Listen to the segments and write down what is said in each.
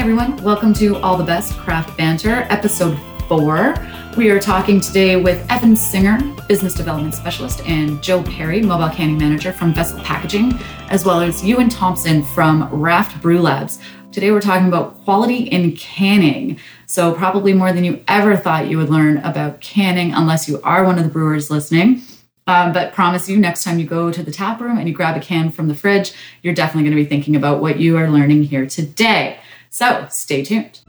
everyone. Welcome to All the Best Craft Banter, episode four. We are talking today with Evan Singer, Business Development Specialist, and Joe Perry, Mobile Canning Manager from Vessel Packaging, as well as Ewan Thompson from Raft Brew Labs. Today we're talking about quality in canning. So, probably more than you ever thought you would learn about canning, unless you are one of the brewers listening. Um, but promise you, next time you go to the tap room and you grab a can from the fridge, you're definitely going to be thinking about what you are learning here today. So stay tuned.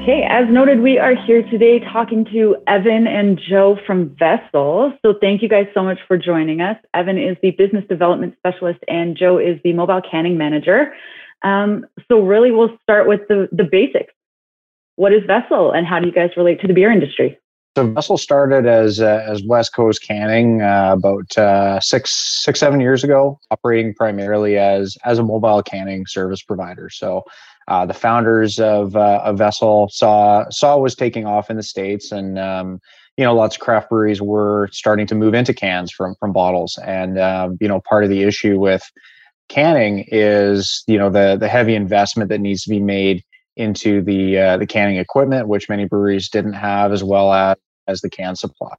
Okay, as noted, we are here today talking to Evan and Joe from Vessel. So thank you guys so much for joining us. Evan is the business development specialist and Joe is the mobile canning manager. Um, so really, we'll start with the, the basics. What is Vessel and how do you guys relate to the beer industry? So Vessel started as uh, as West Coast Canning uh, about uh, six six seven years ago, operating primarily as as a mobile canning service provider. So uh, the founders of uh, Vessel saw saw was taking off in the states, and um, you know lots of craft breweries were starting to move into cans from from bottles. And um, you know part of the issue with canning is you know the the heavy investment that needs to be made into the uh, the canning equipment, which many breweries didn't have, as well as as the can supply.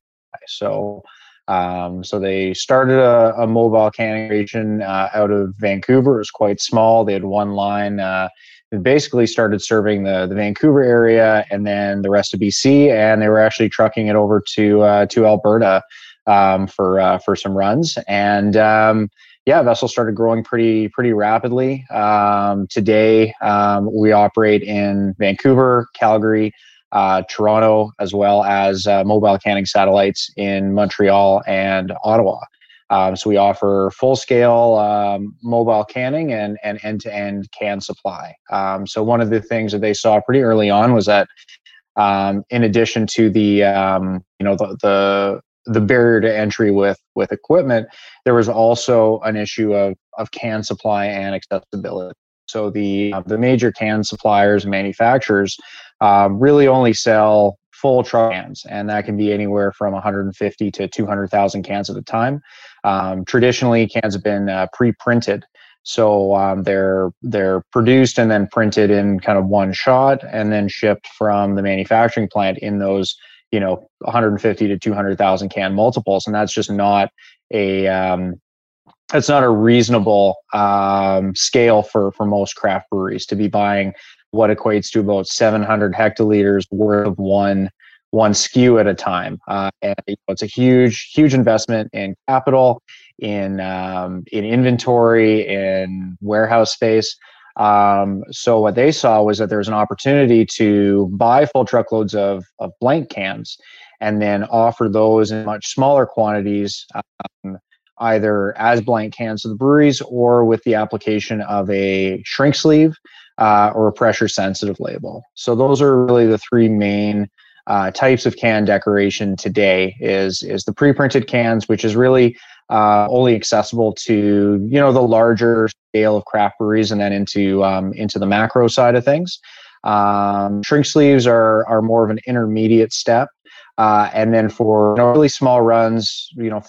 So, um, so they started a, a mobile canning region uh, out of Vancouver. It was quite small. They had one line. Uh, they basically started serving the, the Vancouver area and then the rest of BC, and they were actually trucking it over to uh, to Alberta um, for uh, for some runs. And um, yeah, Vessel started growing pretty pretty rapidly. Um, today, um, we operate in Vancouver, Calgary, uh, Toronto, as well as uh, mobile canning satellites in Montreal and Ottawa. Um, so we offer full scale um, mobile canning and and end to end can supply. Um, so one of the things that they saw pretty early on was that um, in addition to the um, you know the, the the barrier to entry with with equipment, there was also an issue of of can supply and accessibility. So the uh, the major can suppliers and manufacturers um, really only sell full truck cans, and that can be anywhere from 150 to 200,000 cans at a time. Um, traditionally, cans have been uh, pre-printed, so um, they're they're produced and then printed in kind of one shot, and then shipped from the manufacturing plant in those you know 150 to 200,000 can multiples, and that's just not a um, that's not a reasonable um, scale for for most craft breweries to be buying what equates to about 700 hectoliters worth of one one SKU at a time. Uh, and it's a huge, huge investment in capital, in um, in inventory, in warehouse space. Um, so what they saw was that there was an opportunity to buy full truckloads of of blank cans, and then offer those in much smaller quantities. Um, either as blank cans to the breweries or with the application of a shrink sleeve uh, or a pressure sensitive label. So those are really the three main uh, types of can decoration today is is the pre-printed cans, which is really uh, only accessible to you know the larger scale of craft breweries, and then into um, into the macro side of things. Um, shrink sleeves are are more of an intermediate step, uh, and then for you know, really small runs, you know,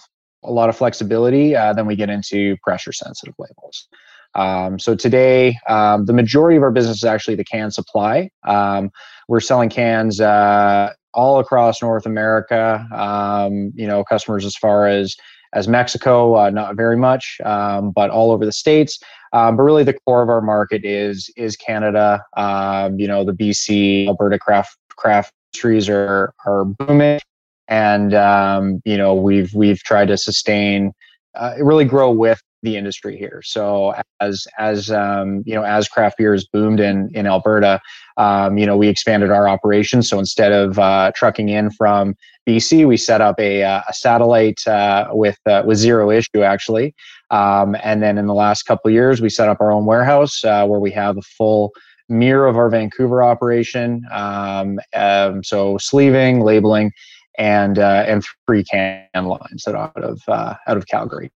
a lot of flexibility. Uh, then we get into pressure sensitive labels. Um, so today, um, the majority of our business is actually the can supply. Um, we're selling cans uh, all across North America. Um, you know, customers as far as as Mexico, uh, not very much, um, but all over the states. Um, but really, the core of our market is is Canada. you know, the BC, Alberta craft craft industries are are booming, and you know, we've we've tried to sustain, uh, really grow with the industry here. So as as um, you know, as craft beer has boomed in in Alberta, um, you know, we expanded our operations. So instead of uh, trucking in from BC, we set up a, uh, a satellite uh, with uh, with zero issue actually. Um, and then in the last couple years, we set up our own warehouse uh, where we have a full mirror of our Vancouver operation. Um, um, so sleeving, labeling, and uh, and three can lines out of out of Calgary.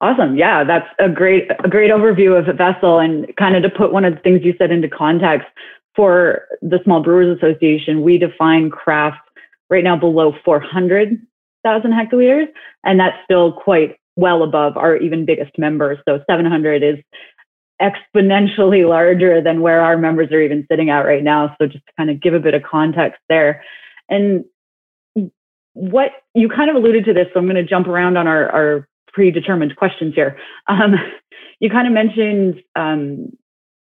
Awesome. Yeah, that's a great a great overview of a Vessel and kind of to put one of the things you said into context for the Small Brewers Association, we define craft right now below 400 thousand hectoliters, and that's still quite well above our even biggest members. So 700 is exponentially larger than where our members are even sitting at right now. So just to kind of give a bit of context there. And what you kind of alluded to this, so I'm going to jump around on our, our predetermined questions here. Um, you kind of mentioned um,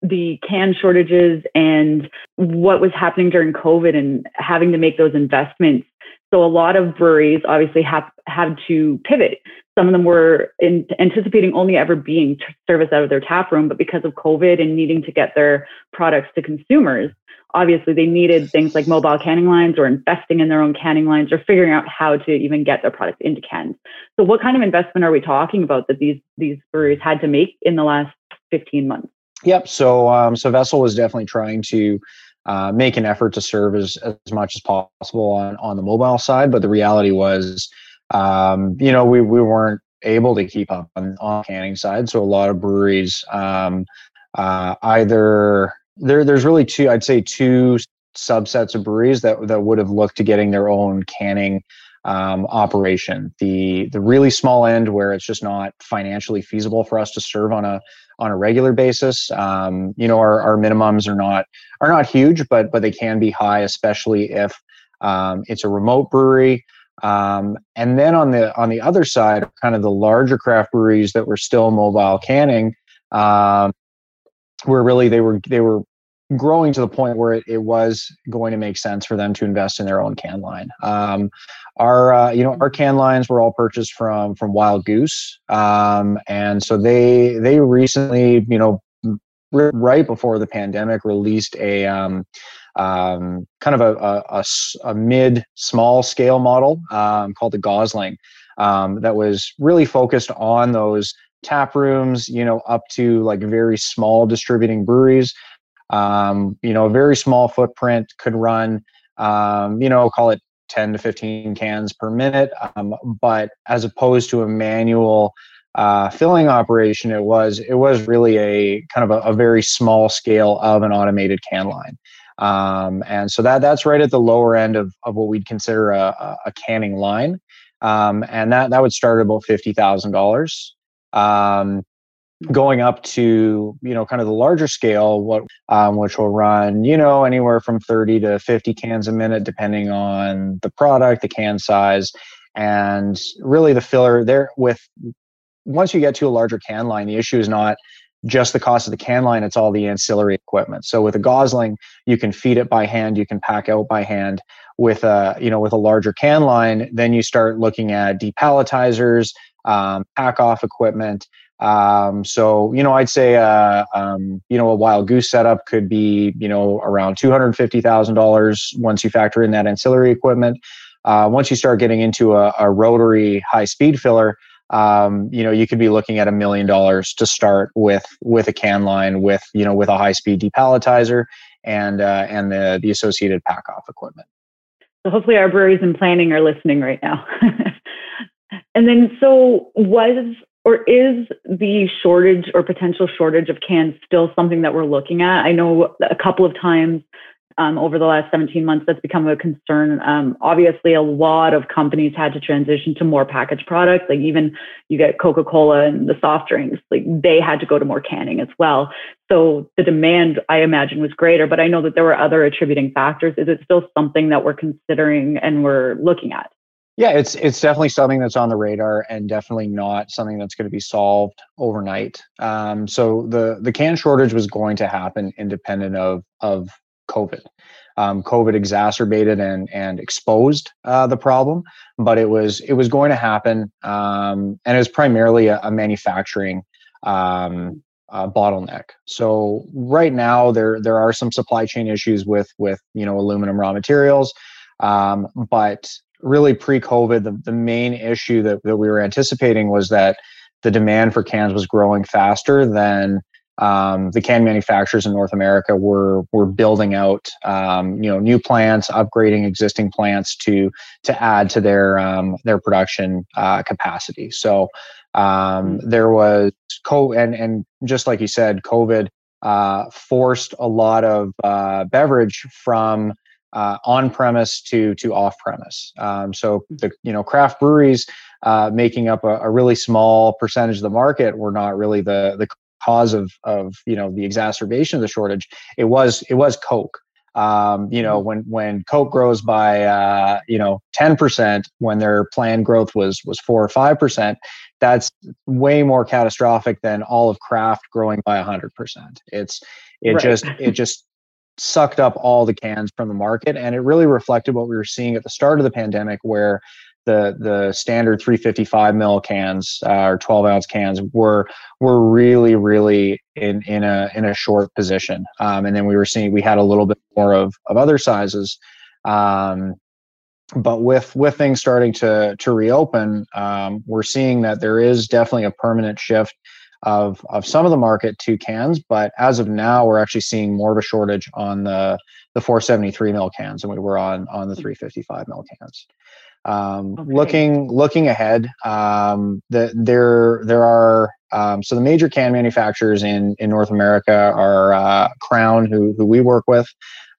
the can shortages and what was happening during COVID and having to make those investments. So a lot of breweries obviously have had to pivot. Some of them were in, anticipating only ever being service out of their tap room, but because of COVID and needing to get their products to consumers, obviously they needed things like mobile canning lines or investing in their own canning lines or figuring out how to even get their product into cans. So what kind of investment are we talking about that these these breweries had to make in the last 15 months? Yep. So um, so Vessel was definitely trying to uh, make an effort to serve as, as much as possible on, on the mobile side. But the reality was, um, you know, we, we weren't able to keep up on, on canning side. So a lot of breweries um, uh, either there, there's really two, I'd say two subsets of breweries that, that would have looked to getting their own canning um, operation. The the really small end where it's just not financially feasible for us to serve on a on a regular basis. Um, you know, our, our minimums are not are not huge, but but they can be high, especially if um, it's a remote brewery. Um, and then on the on the other side, kind of the larger craft breweries that were still mobile canning, um, where really they were they were growing to the point where it, it was going to make sense for them to invest in their own can line. Um, our uh, you know our can lines were all purchased from from Wild Goose, um, and so they they recently you know right before the pandemic released a um, um, kind of a, a, a, a mid small scale model um, called the Gosling um, that was really focused on those tap rooms, you know, up to like very small distributing breweries. Um, you know, a very small footprint could run, um, you know, call it 10 to 15 cans per minute. Um, but as opposed to a manual uh, filling operation, it was it was really a kind of a, a very small scale of an automated can line. Um, and so that that's right at the lower end of, of what we'd consider a, a canning line. Um, and that that would start at about fifty thousand dollars. Um, going up to you know kind of the larger scale what um, which will run you know anywhere from 30 to 50 cans a minute depending on the product the can size and really the filler there with once you get to a larger can line the issue is not just the cost of the can line it's all the ancillary equipment. So with a gosling you can feed it by hand you can pack out by hand. With a you know with a larger can line then you start looking at depalletizers um, pack off equipment um, so, you know, I'd say, uh, um, you know, a wild goose setup could be, you know, around $250,000 once you factor in that ancillary equipment. Uh, once you start getting into a, a rotary high speed filler, um, you know, you could be looking at a million dollars to start with, with a can line with, you know, with a high speed depalletizer and, uh, and the, the associated pack off equipment. So hopefully our breweries and planning are listening right now. and then, so was or is the shortage or potential shortage of cans still something that we're looking at? I know a couple of times um, over the last 17 months that's become a concern. Um, obviously, a lot of companies had to transition to more packaged products. Like even you get Coca Cola and the soft drinks, like they had to go to more canning as well. So the demand, I imagine, was greater. But I know that there were other attributing factors. Is it still something that we're considering and we're looking at? Yeah, it's it's definitely something that's on the radar, and definitely not something that's going to be solved overnight. Um, so the the can shortage was going to happen independent of of COVID. Um, COVID exacerbated and and exposed uh, the problem, but it was it was going to happen, um, and it was primarily a, a manufacturing um, bottleneck. So right now there there are some supply chain issues with with you know aluminum raw materials, um, but really pre-COVID, the, the main issue that, that we were anticipating was that the demand for cans was growing faster than um, the can manufacturers in North America were were building out um, you know new plants, upgrading existing plants to to add to their um, their production uh, capacity. So um, there was co and and just like you said, COVID uh, forced a lot of uh, beverage from uh, on premise to to off premise. Um, so the you know craft breweries uh, making up a, a, really small percentage of the market were not really the the cause of of you know the exacerbation of the shortage. It was it was Coke. Um, you know, mm-hmm. when when Coke grows by uh, you know ten percent, when their planned growth was was four or five percent, that's way more catastrophic than all of craft growing by hundred percent. It's it right. just it just sucked up all the cans from the market, and it really reflected what we were seeing at the start of the pandemic, where the the standard 355 mil cans uh, or 12 ounce cans were were really really in in a in a short position. Um, and then we were seeing we had a little bit more of of other sizes. Um, but with with things starting to to reopen um, we're seeing that there is definitely a permanent shift of of some of the market to cans but as of now we're actually seeing more of a shortage on the the 473 mil cans than we were on on the 355 mil cans um, okay. Looking looking ahead, um, the, there there are um, so the major can manufacturers in in North America are uh, Crown, who who we work with,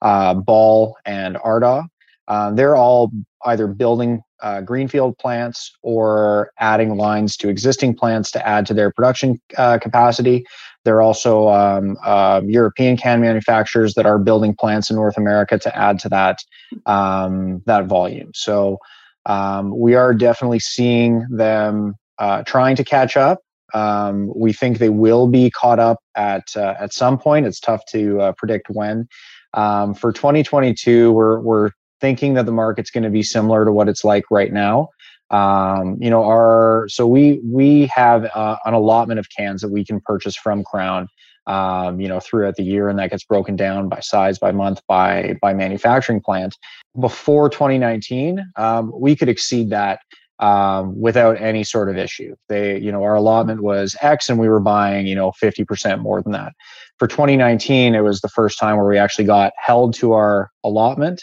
uh, Ball, and Ardagh. Uh, they're all either building uh, greenfield plants or adding lines to existing plants to add to their production uh, capacity. There are also um, uh, European can manufacturers that are building plants in North America to add to that um, that volume. So um, we are definitely seeing them uh, trying to catch up. Um, we think they will be caught up at uh, at some point. It's tough to uh, predict when. Um, for 2022, we're we're thinking that the market's going to be similar to what it's like right now. Um, you know, our so we we have uh, an allotment of cans that we can purchase from Crown um, you know, throughout the year, and that gets broken down by size, by month, by by manufacturing plant. Before 2019, um, we could exceed that um, without any sort of issue. They, you know, our allotment was X, and we were buying, you know, 50% more than that. For 2019, it was the first time where we actually got held to our allotment,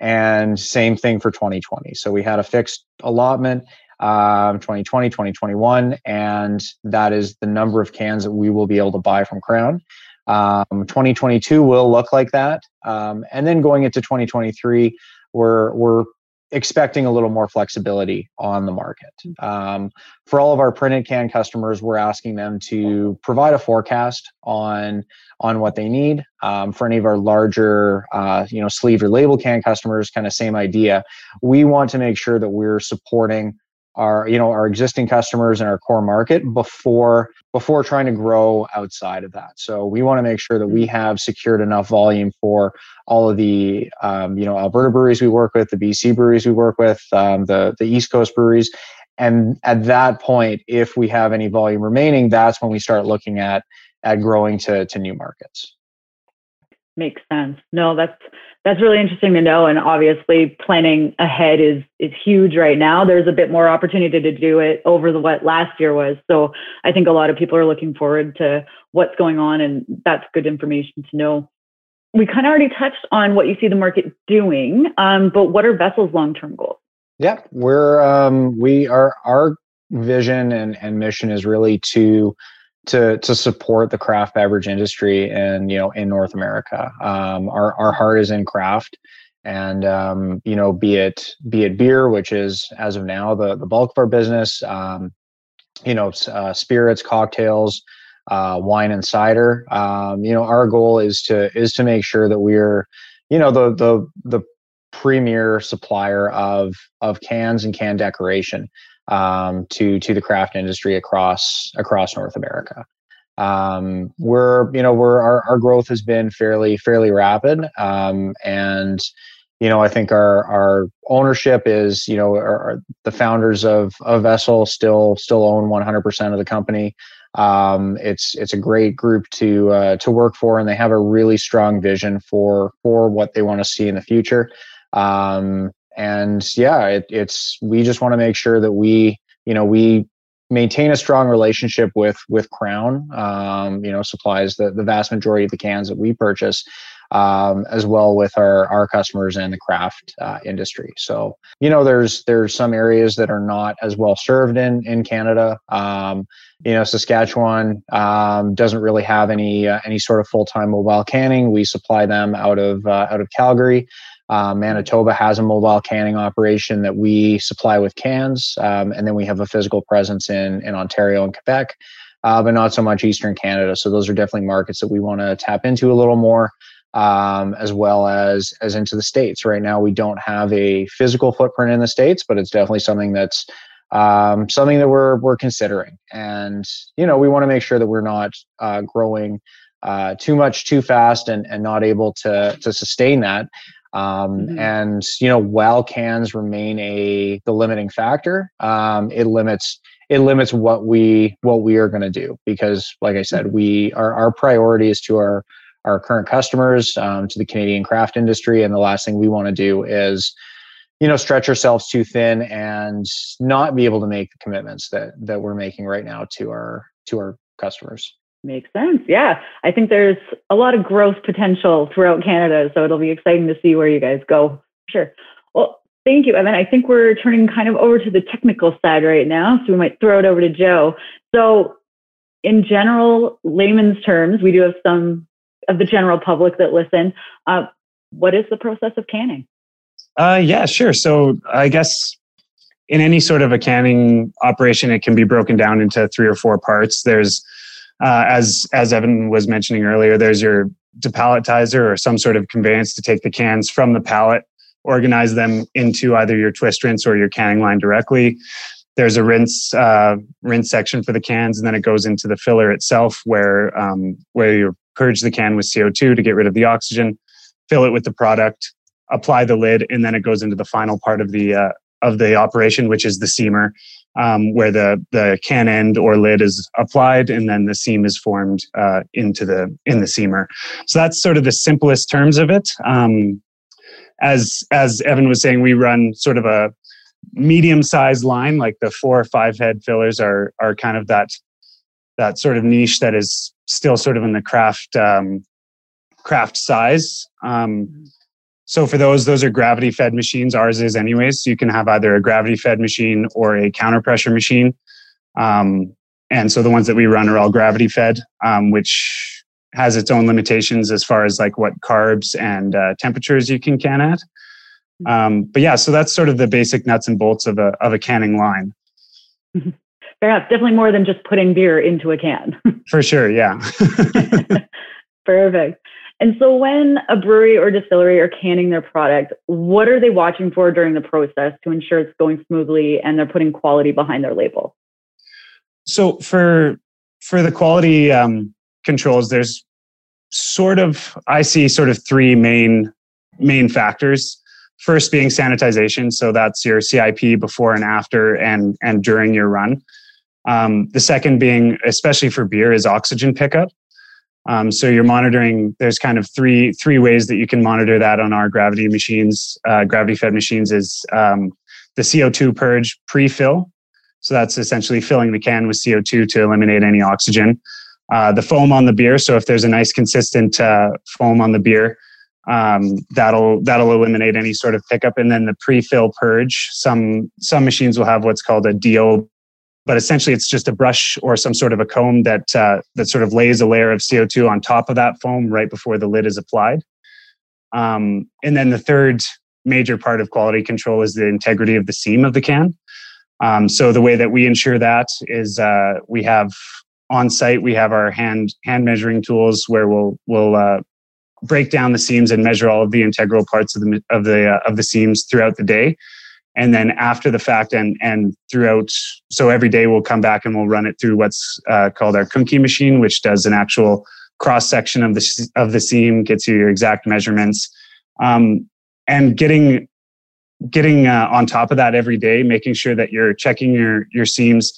and same thing for 2020. So we had a fixed allotment um, 2020, 2021, and that is the number of cans that we will be able to buy from Crown. Um, 2022 will look like that, um, and then going into 2023, we're we're expecting a little more flexibility on the market. Um, for all of our printed can customers, we're asking them to provide a forecast on on what they need. Um, for any of our larger, uh, you know, sleeve or label can customers, kind of same idea. We want to make sure that we're supporting our you know our existing customers and our core market before before trying to grow outside of that. So we want to make sure that we mm-hmm. have secured enough volume for all of the um, you know alberta breweries we work with the bc breweries we work with um, the the east coast breweries. And at that point if we have any volume remaining that's when we start looking at at growing to to new markets. Makes sense. No that's that's really interesting to know. And obviously, planning ahead is is huge right now. There's a bit more opportunity to do it over the what last year was. So I think a lot of people are looking forward to what's going on, and that's good information to know. We kind of already touched on what you see the market doing, um, but what are Vessel's long term goals? Yeah, we're um, we are our vision and, and mission is really to to to support the craft beverage industry and you know in North America. Um, our our heart is in craft, and um, you know be it be it beer, which is as of now the the bulk of our business. Um, you know, uh, spirits, cocktails, uh, wine and cider. Um, you know, our goal is to is to make sure that we're you know the the the premier supplier of of cans and can decoration um, to to the craft industry across across North America. Um, we're you know we're our, our growth has been fairly fairly rapid, um, and you know I think our our ownership is you know our, our, the founders of of Vessel still still own 100% of the company. Um, it's it's a great group to uh, to work for, and they have a really strong vision for for what they want to see in the future. Um, and yeah it, it's we just want to make sure that we you know we maintain a strong relationship with with crown um, you know supplies the, the vast majority of the cans that we purchase um, as well with our our customers and the craft uh, industry. So you know there's there's some areas that are not as well served in in canada. Um, you know saskatchewan um, doesn't really have any uh, any sort of full-time mobile canning. We supply them out of uh, out of calgary Uh, Manitoba has a mobile canning operation that we supply with cans, um, and then we have a physical presence in in Ontario and Quebec, uh, but not so much Eastern Canada. So those are definitely markets that we want to tap into a little more, um, as well as as into the states. Right now, we don't have a physical footprint in the states, but it's definitely something that's um, something that we're we're considering. And you know, we want to make sure that we're not uh, growing uh, too much too fast and and not able to to sustain that. Um, mm-hmm. And you know, while cans remain a the limiting factor, um, it limits it limits what we what we are going to do because, like I said, mm-hmm. we our our priority is to our our current customers, um, to the Canadian craft industry, and the last thing we want to do is you know stretch ourselves too thin and not be able to make the commitments that that we're making right now to our to our customers Makes sense. Yeah. I think there's a lot of growth potential throughout Canada. So it'll be exciting to see where you guys go. Sure. Well, thank you, Evan. I think we're turning kind of over to the technical side right now. So we might throw it over to Joe. So, in general, layman's terms, we do have some of the general public that listen. Uh, what is the process of canning? Uh, yeah, sure. So, I guess in any sort of a canning operation, it can be broken down into three or four parts. There's uh, as as Evan was mentioning earlier, there's your depalletizer or some sort of conveyance to take the cans from the pallet, organize them into either your twist rinse or your canning line directly. There's a rinse uh, rinse section for the cans, and then it goes into the filler itself, where um, where you purge the can with CO2 to get rid of the oxygen, fill it with the product, apply the lid, and then it goes into the final part of the uh, of the operation, which is the seamer, um, where the the can end or lid is applied, and then the seam is formed uh, into the in the seamer. So that's sort of the simplest terms of it. Um, as as Evan was saying, we run sort of a medium sized line, like the four or five head fillers are are kind of that that sort of niche that is still sort of in the craft um, craft size. Um, so for those, those are gravity fed machines. Ours is anyways. So you can have either a gravity fed machine or a counter pressure machine. Um, and so the ones that we run are all gravity fed, um, which has its own limitations as far as like what carbs and uh, temperatures you can can at. Um, but yeah, so that's sort of the basic nuts and bolts of a of a canning line. Fair enough. Definitely more than just putting beer into a can. For sure, yeah. Perfect. And so, when a brewery or distillery are canning their product, what are they watching for during the process to ensure it's going smoothly and they're putting quality behind their label? So, for for the quality um, controls, there's sort of I see sort of three main main factors. First being sanitization, so that's your CIP before and after and and during your run. Um, the second being, especially for beer, is oxygen pickup. Um, so you're monitoring. There's kind of three three ways that you can monitor that on our gravity machines. Uh, gravity fed machines is um, the CO2 purge pre-fill. So that's essentially filling the can with CO2 to eliminate any oxygen. Uh, the foam on the beer. So if there's a nice consistent uh, foam on the beer, um, that'll that'll eliminate any sort of pickup. And then the pre-fill purge. Some some machines will have what's called a DO but essentially it's just a brush or some sort of a comb that uh, that sort of lays a layer of CO2 on top of that foam right before the lid is applied. Um, and then the third major part of quality control is the integrity of the seam of the can. Um, so the way that we ensure that is uh, we have on site we have our hand hand measuring tools where we'll we'll uh, break down the seams and measure all of the integral parts of the of the uh, of the seams throughout the day and then after the fact and and throughout so every day we'll come back and we'll run it through what's uh, called our Kunkke machine which does an actual cross section of the of the seam gets you your exact measurements. Um, and getting getting uh, on top of that every day making sure that you're checking your your seams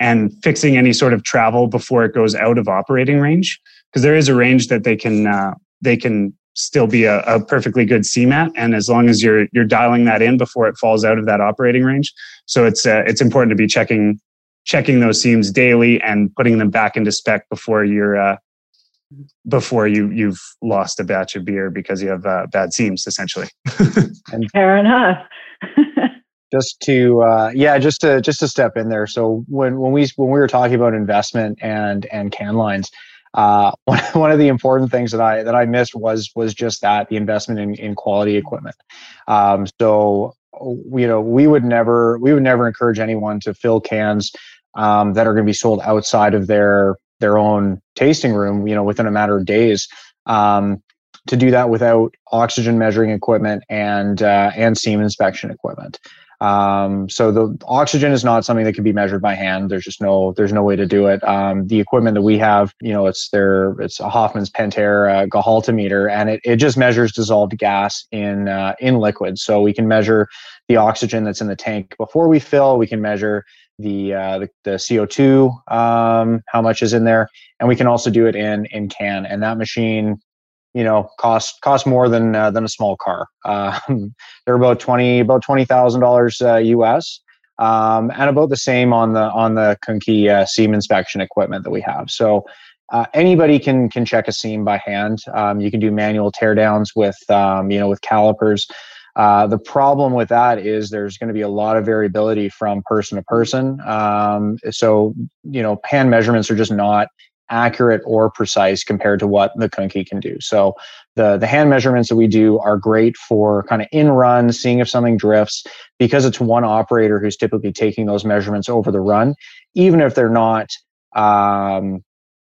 and fixing any sort of travel before it goes out of operating range because there is a range that they can uh, they can still be a, a, perfectly good CMAT. And as long as you're you're dialing that in before it falls out of that operating range, so it's uh, it's important to be checking checking those seams daily and putting them back into spec before you're uh, before you you've lost a batch of beer because you have uh, bad seams essentially. and Fair enough. just to uh, yeah just to just to step in there so when when we when we were talking about investment and and can lines uh, one, one of the important things that I that I missed was was just that the investment in, in quality equipment. Um, so you know we would never we would never encourage anyone to fill cans um, that are going to be sold outside of their their own tasting room. You know within a matter of days. Um, to do that without oxygen measuring equipment and uh, and seam inspection equipment. Um, so the oxygen is not something that can be measured by hand. There's just no there's no way to do it. Um, the equipment that we have, you know, it's their it's a Haffmans Pentair uh, and it, it just measures dissolved gas in uh, in liquid. So we can measure the oxygen that's in the tank before we fill. We can measure the uh, the, the CO2, um, how much is in there, and we can also do it in in can. And that machine you know cost cost more than uh, than a small car. Uh, they're about twenty about twenty thousand dollars US, uh, um, and about the same on the on the Kunkey uh, seam inspection equipment that we have. So. Uh, anybody can can check a seam by hand. Um, you can do manual teardowns with um, you know with calipers. Uh, the problem with that is there's going to be a lot of variability from person to person. Um, so you know hand measurements are just not accurate or precise compared to what the Kunkey can do. So the the hand measurements that we do are great for kind of in run, seeing if something drifts, because it's one operator who's typically taking those measurements over the run, even if they're not um,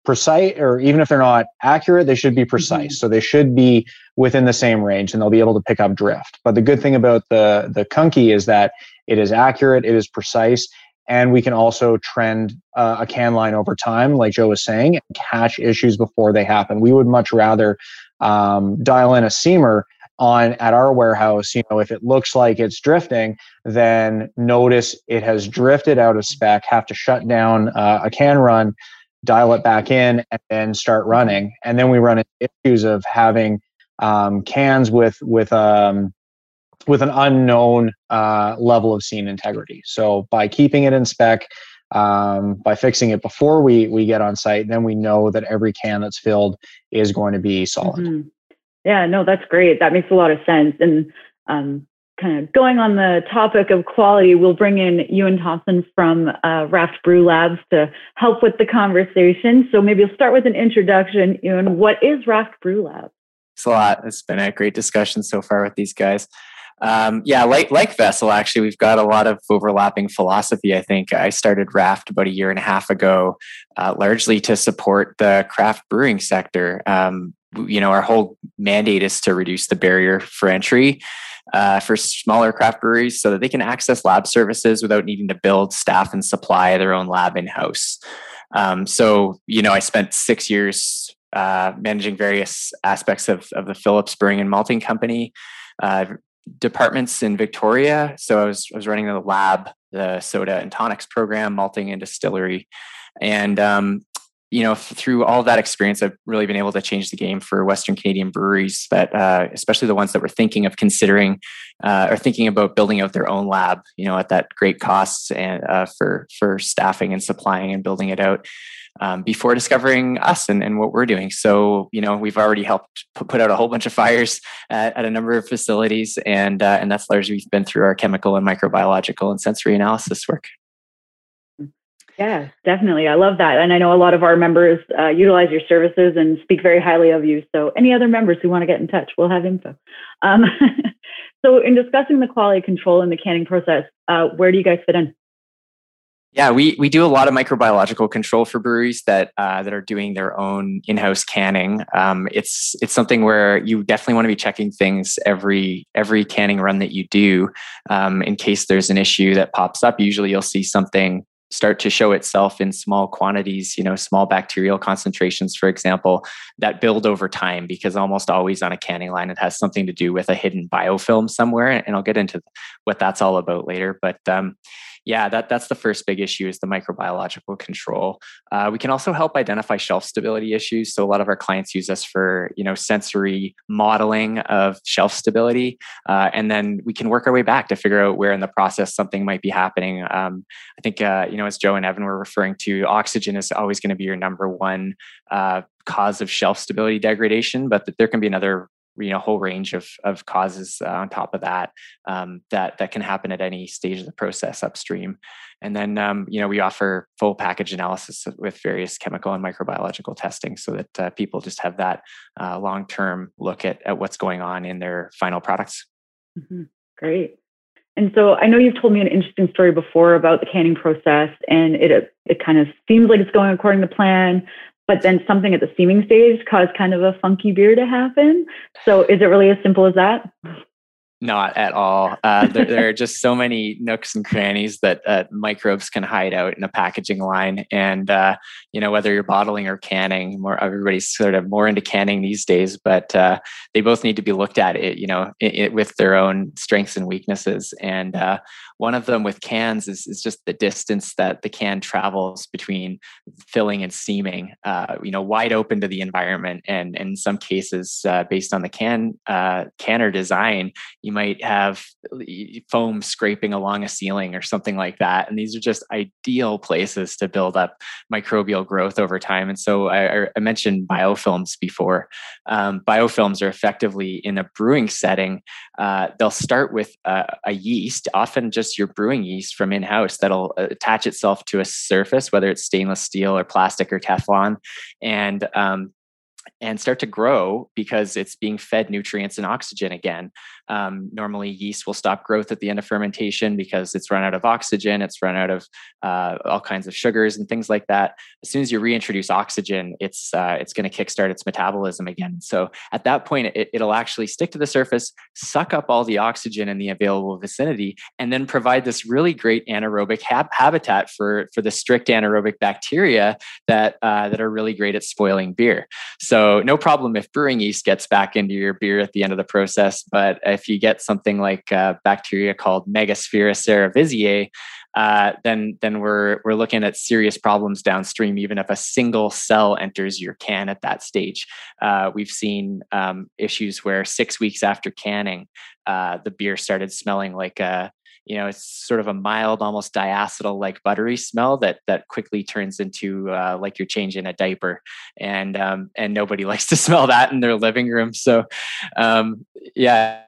precise or even if they're not accurate, they should be precise. Mm-hmm. So they should be within the same range and they'll be able to pick up drift. But the good thing about the the Kunkey is that it is accurate, it is precise, and we can also trend uh, a can line over time, like Joe was saying, and catch issues before they happen. We would much rather um, dial in a seamer on at our warehouse. You know, if it looks like it's drifting, then notice it has drifted out of spec. Have to shut down uh, a can run, dial it back in, and then start running. And then we run into issues of having um, cans with with um, with an unknown uh, level of seam integrity. So by keeping it in spec, um, by fixing it before we we get on site, then we know that every can that's filled is going to be solid. Mm-hmm. Yeah, no, that's great. That makes a lot of sense. And um, kind of going on the topic of quality, we'll bring in Ewan Thompson from uh, Raft Brew Labs to help with the conversation. So maybe we'll start with an introduction. Ewan, what is Raft Brew Labs? It's a lot. It's been a great discussion so far with these guys. Um, yeah, like like Vessel, actually, we've got a lot of overlapping philosophy. I think I started Raft about a year and a half ago, uh, largely to support the craft brewing sector. Um, you know, our whole mandate is to reduce the barrier for entry uh, for smaller craft breweries, so that they can access lab services without needing to build, staff, and supply their own lab in house. Um, so, you know, I spent six years uh, managing various aspects of, of the Phillips Brewing and Malting Company. Uh, departments in Victoria. So I was I was running the lab, the soda and tonics program, malting and distillery, and um, you know through all that experience, I've really been able to change the game for Western Canadian breweries that, uh, especially the ones that were thinking of considering uh, or thinking about building out their own lab. You know, at that great cost and uh, for for staffing and supplying and building it out um, before discovering us and, and what we're doing. So, you know, we've already helped put out a whole bunch of fires at, at a number of facilities, and uh, and that's largely been through our chemical and microbiological and sensory analysis work. Yeah, definitely. I love that. And I know a lot of our members uh, utilize your services and speak very highly of you. So, any other members who want to get in touch, we'll have info. Um, so, in discussing the quality control in the canning process, uh, where do you guys fit in? Yeah, we we do a lot of microbiological control for breweries that uh, that are doing their own in-house canning. Um, it's it's something where you definitely want to be checking things every every canning run that you do, um, in case there's an issue that pops up. Usually, you'll see something start to show itself in small quantities, you know, small bacterial concentrations, for example, that build over time because almost always on a canning line, it has something to do with a hidden biofilm somewhere. And I'll get into what that's all about later. But um, yeah, that that's the first big issue is the microbiological control. Uh, we can also help identify shelf stability issues. So a lot of our clients use us for you know sensory modeling of shelf stability, uh, and then we can work our way back to figure out where in the process something might be happening. Um, I think uh, you know as Joe and Evan were referring to, oxygen is always going to be your number one uh, cause of shelf stability degradation, but that there can be another you know whole range of of causes uh, on top of that um, that that can happen at any stage of the process upstream. And then um, you know we offer full package analysis with various chemical and microbiological testing, so that uh, people just have that uh, long term look at at what's going on in their final products. Mm-hmm. Great. And so I know you've told me an interesting story before about the canning process, and it it kind of seems like it's going according to plan, but then something at the seaming stage caused kind of a funky beer to happen. So is it really as simple as that? Not at all. Uh, there, there, are just so many nooks and crannies that uh, microbes can hide out in a packaging line, and uh, you know whether you're bottling or canning. More everybody's sort of more into canning these days, but uh, they both need to be looked at it, you know, it, it, with their own strengths and weaknesses. And uh, one of them with cans is, is just the distance that the can travels between filling and seaming. Uh, you know, wide open to the environment, and, and in some cases, based on the can canner design you might have foam scraping along a ceiling or something like that. And these are just ideal places to build up microbial growth over time. And so I, I mentioned biofilms before. Um, biofilms are effectively in a brewing setting. Uh, they'll start with a, a yeast, often just your brewing yeast from in house, that'll attach itself to a surface, whether it's stainless steel or plastic or Teflon. And um, and start to grow because it's being fed nutrients and oxygen again. Um, normally, yeast will stop growth at the end of fermentation because it's run out of oxygen, it's run out of uh, all kinds of sugars and things like that. As soon as you reintroduce oxygen, it's uh, it's going to kickstart its metabolism again. So at that point, it, it'll actually stick to the surface, suck up all the oxygen in the available vicinity, and then provide this really great anaerobic hab- habitat for for the strict anaerobic bacteria that uh, that are really great at spoiling beer. So no problem if brewing yeast gets back into your beer at the end of the process, but if you get something like uh, bacteria called Megasphaera cerevisiae, uh, then then we're we're looking at serious problems downstream. Even if a single cell enters your can at that stage, uh, we've seen um, issues where six weeks after canning, uh, the beer started smelling like a you know it's sort of a mild almost diacetyl like buttery smell that that quickly turns into uh, like you're changing a diaper. And um, and nobody likes to smell that in their living room. So um, yeah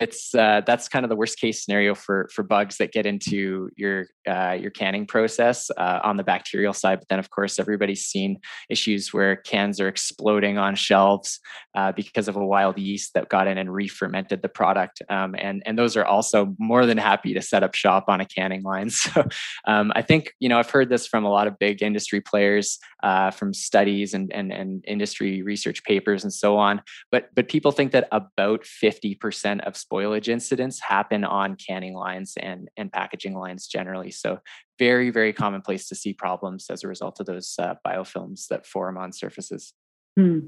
it's uh, that's kind of the worst case scenario for for bugs that get into your uh, your canning process uh, on the bacterial side. But then, of course, everybody's seen issues where cans are exploding on shelves uh, because of a wild yeast that got in and re-fermented the product. Um, and and those are also more than happy to set up shop on a canning line. So um, I think you know I've heard this from a lot of big industry players, uh, from studies and, and and industry research papers and so on. But but people think that about fifty percent of spoilage incidents happen on canning lines and, and packaging lines generally. So very, very commonplace to see problems as a result of those uh, biofilms that form on surfaces. Hmm.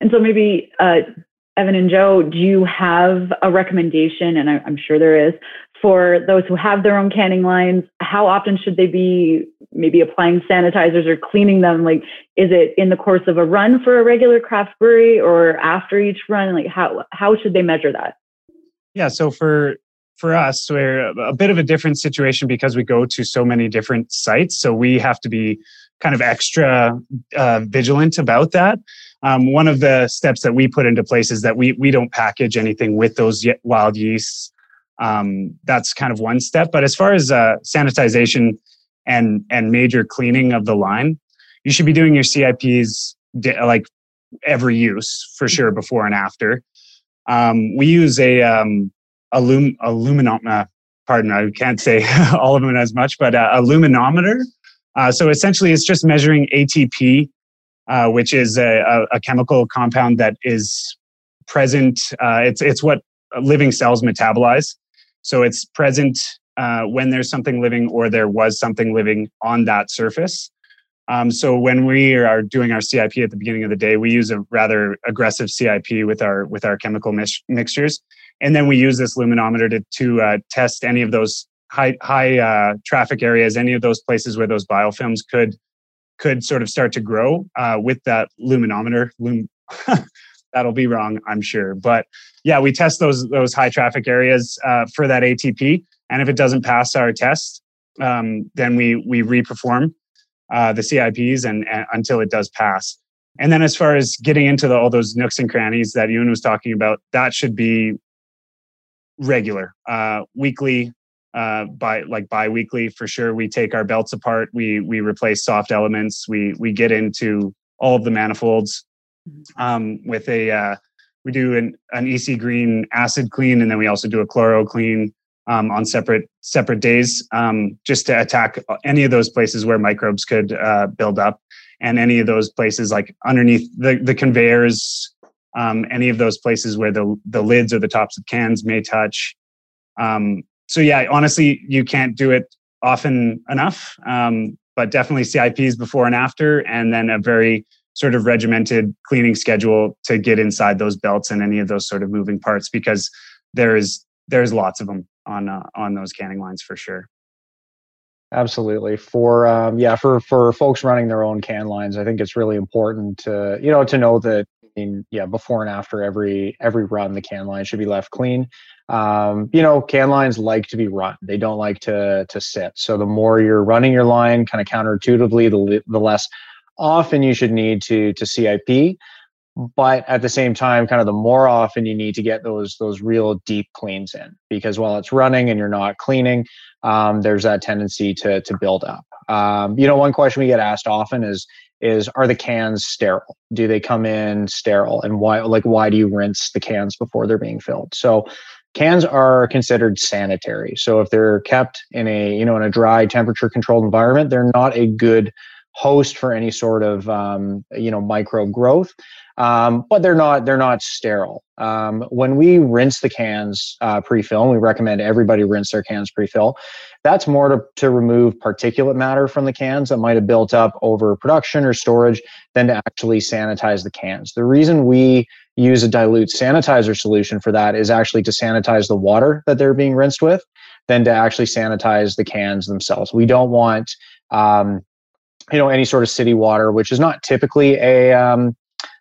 And so maybe uh, Evan and Joe, do you have a recommendation? And I, I'm sure there is for those who have their own canning lines. How often should they be maybe applying sanitizers or cleaning them? Like, is it in the course of a run for a regular craft brewery or after each run? Like, how how should they measure that? Yeah. So for for us, we're a bit of a different situation because we go to so many different sites. So we have to be kind of extra uh, vigilant about that. Um, one of the steps that we put into place is that we we don't package anything with those wild yeasts. Um, that's kind of one step. But as far as uh, sanitization and and major cleaning of the line, you should be doing your CIPs like every use for sure before and after. Um, we use a um, a, lum, a luminometer. Pardon, I can't say all of them as much, but uh, a luminometer. Uh, so essentially, it's just measuring ATP, uh, which is a, a, a, chemical compound that is present. Uh, it's it's what living cells metabolize. So it's present uh, when there's something living or there was something living on that surface. Um, so when we are doing our CIP at the beginning of the day, we use a rather aggressive CIP with our with our chemical mix- mixtures, and then we use this luminometer to to uh, test any of those high high uh, traffic areas, any of those places where those biofilms could could sort of start to grow uh, with that luminometer. Lum- that'll be wrong, I'm sure, but yeah, we test those those high traffic areas uh, for that ATP, and if it doesn't pass our test, um, then we we reperform uh, the CIPs and, and, until it does pass. And then as far as getting into the, all those nooks and crannies that Ewan was talking about, that should be regular, uh, weekly, uh, by like bi-weekly for sure. We take our belts apart. We we replace soft elements. We we get into all of the manifolds um, with a. Uh, we do an, an EC green acid clean, and then we also do a chloro clean um, on separate separate days, um, just to attack any of those places where microbes could uh, build up, and any of those places like underneath the the conveyors, um, any of those places where the the lids or the tops of cans may touch. Um, so yeah, honestly, you can't do it often enough, um, but definitely CIPs before and after, and then a very sort of regimented cleaning schedule to get inside those belts and any of those sort of moving parts because there's there's lots of them on uh, on those canning lines for sure. Absolutely. For um, yeah, for for folks running their own can lines, I think it's really important to you know to know that in yeah before and after every every run the can line should be left clean um, you know, can lines like to be run. They don't like to to sit. So the more you're running your line kind of counterintuitively, the the less often you should need to to CIP. But at the same time, kind of the more often you need to get those those real deep cleans in, because while it's running and you're not cleaning, um, there's that tendency to to build up. Um, you know, one question we get asked often is is are the cans sterile? Do they come in sterile? And why like why do you rinse the cans before they're being filled? So cans are considered sanitary so if they're kept in a you know in a dry temperature controlled environment they're not a good host for any sort of um, you know microbe growth um, but they're not they're not sterile um, when we rinse the cans uh, pre-fill and we recommend everybody rinse their cans pre-fill that's more to, to remove particulate matter from the cans that might have built up over production or storage than to actually sanitize the cans the reason we use a dilute sanitizer solution for that is actually to sanitize the water that they're being rinsed with than to actually sanitize the cans themselves. We don't want, um, you know, any sort of city water, which is not typically a, um,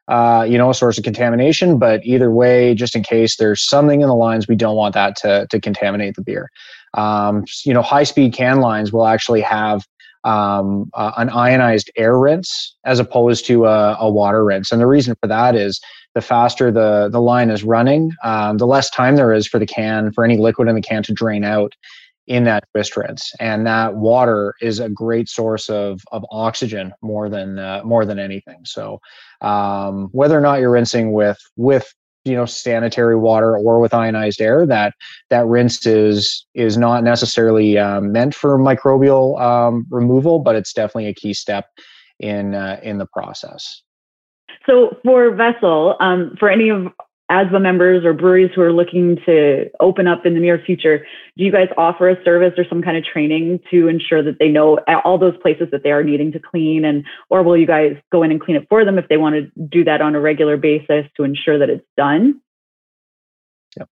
uh, you know, a source of contamination. But either way, just in case there's something in the lines, we don't want that to to contaminate the beer. Um, you know, high speed can lines will actually have um, uh, an ionized air rinse as opposed to a, a, water rinse. And the reason for that is the faster the the line is running, um, the less time there is for the can for any liquid in the can to drain out in that rinse. And that water is a great source of of oxygen more than uh, more than anything. So um, whether or not you're rinsing with with you know sanitary water or with ionized air that that rinse is is not necessarily um, meant for microbial um, removal but it's definitely a key step in uh, in the process so for Vessel, um, for any of ASBA members or breweries who are looking to open up in the near future, do you guys offer a service or some kind of training to ensure that they know all those places that they are needing to clean and or will you guys go in and clean it for them if they want to do that on a regular basis to ensure that it's done? Yeah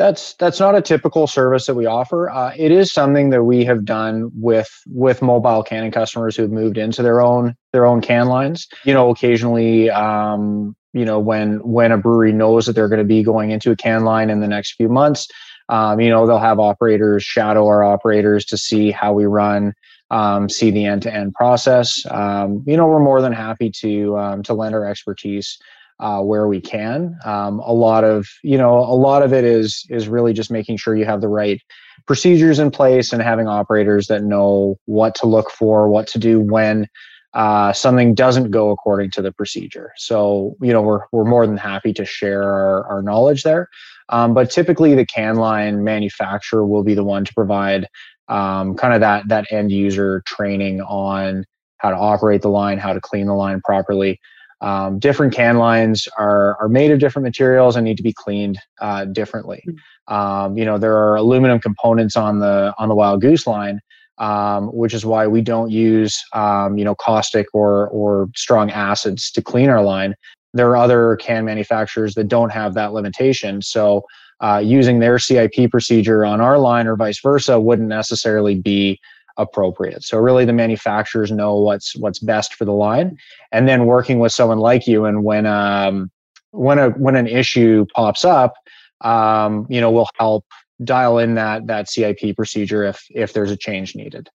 that's that's not a typical service that we offer. Uh, it is something that we have done with with mobile canning customers who've moved into their own their own can lines. You know, occasionally, um, you know, when when a brewery knows that they're going to be going into a can line in the next few months, um, you know, they'll have operators shadow our operators to see how we run. Um, see the end-to-end process. Um, you know, we're more than happy to um, to lend our expertise uh, where we can. Um, a lot of you know a lot of it is is really just making sure you have the right procedures in place and having operators that know what to look for, what to do when uh, something doesn't go according to the procedure. So you know we're we're more than happy to share our, our knowledge there. Um, but typically the can line manufacturer will be the one to provide um, kind of that that end user training on how to operate the line, how to clean the line properly. Um, different can lines are are made of different materials and need to be cleaned uh, differently. Hmm. Um, you know, there are aluminum components on the on the Wild Goose line, um, which is why we don't use um, you know caustic or or strong acids to clean our line. There are other can manufacturers that don't have that limitation, so. Uh, using their CIP procedure on our line or vice versa wouldn't necessarily be appropriate. So really the manufacturers know what's what's best for the line and then working with someone like you and when um when a when an issue pops up um you know we'll help dial in that that CIP procedure if if there's a change needed.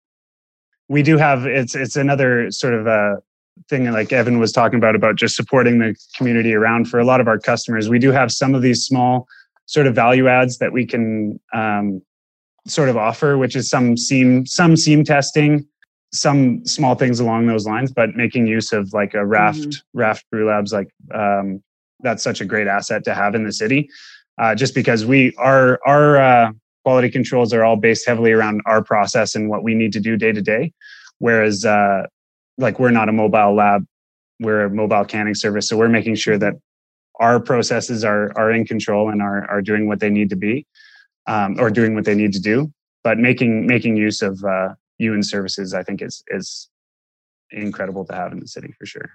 We do have it's it's another sort of a thing like Evan was talking about about just supporting the community around for a lot of our customers. We do have some of these small sort of value adds that we can um, sort of offer, which is some seam some seam testing, some small things along those lines, but making use of like a raft mm-hmm. raft brew labs like um, that's such a great asset to have in the city. Uh, just because we our our uh, quality controls are all based heavily around our process and what we need to do day to day, whereas uh, like we're not a mobile lab we're a mobile canning service so we're making sure that our processes are are in control and are are doing what they need to be um, or doing what they need to do. But making making use of uh Ewan services i think is is incredible to have in the city for sure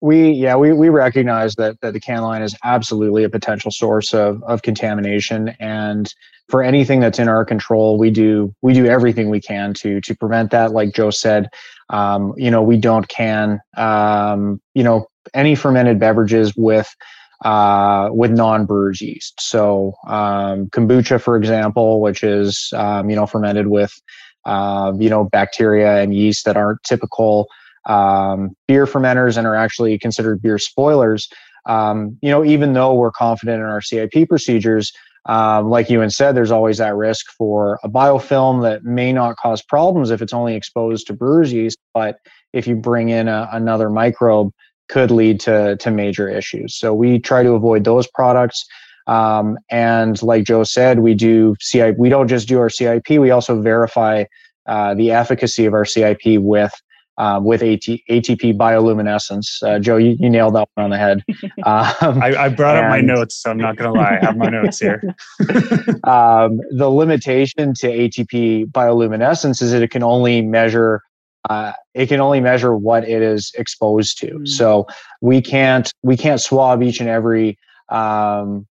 we yeah we, we recognize that that the can line is absolutely a potential source of of contamination. And for anything that's in our control we do we do everything we can to to prevent that. Like joe said um, you know we don't can um, you know any fermented beverages with uh, with non-brewers yeast. So um, kombucha for example which is um, you know fermented with uh, you know bacteria and yeast that aren't typical um, beer fermenters and are actually considered beer spoilers. Um, you know, even though we're confident in our CIP procedures, um, like Ewan said, there's always that risk for a biofilm that may not cause problems if it's only exposed to brewer's yeast, but if you bring in a, another microbe, could lead to to major issues. So we try to avoid those products. Um, and like Joe said, we do CIP. We don't just do our CIP. We also verify uh, the efficacy of our CIP with um, with AT, ATP bioluminescence. Uh, Joe, you, you, nailed that one on the head. Um, I, I, brought and, up my notes, so I'm not going to lie. I have my notes here. um, the limitation to ATP bioluminescence is that it can only measure uh, it can only measure what it is exposed to. Mm. So we can't we can't swab each and every um,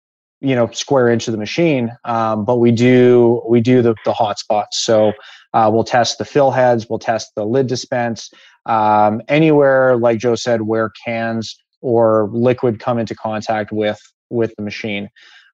you know square inch of the machine, um, but we do we do the the hot spots. So uh, we'll test the fill heads, we'll test the lid dispense, um, anywhere, like Joe said, where cans or liquid come into contact with with the machine.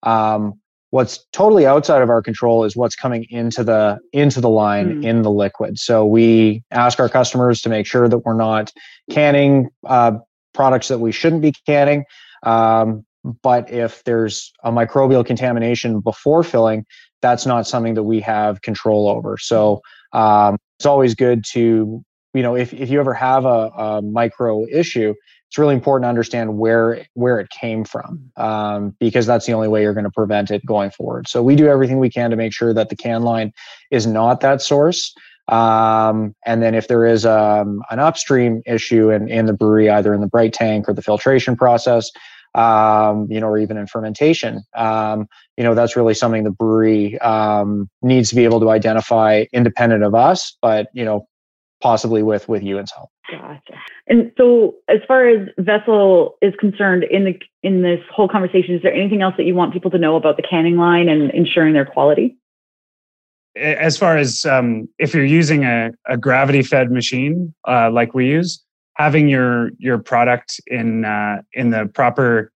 Um, what's totally outside of our control is what's coming into the into the line mm. in the liquid. So we ask our customers to make sure that we're not canning uh, products that we shouldn't be canning. Um, but if there's a microbial contamination before filling, that's not something that we have control over. So um, it's always good to, you know, if, if you ever have a, a micro issue, it's really important to understand where where it came from um, because that's the only way you're going to prevent it going forward. So we do everything we can to make sure that the can line is not that source. Um, and then if there is um, an upstream issue in, in the brewery, either in the bright tank or the filtration process, um, you know, or even in fermentation. Um, you know, that's really something the brewery um, needs to be able to identify independent of us, but you know, possibly with with Ewan's help. Gotcha. And so, as far as Vessel is concerned, in the in this whole conversation, is there anything else that you want people to know about the canning line and ensuring their quality? As far as um, if you're using a, a gravity fed machine uh, like we use, having your your product in uh, in the proper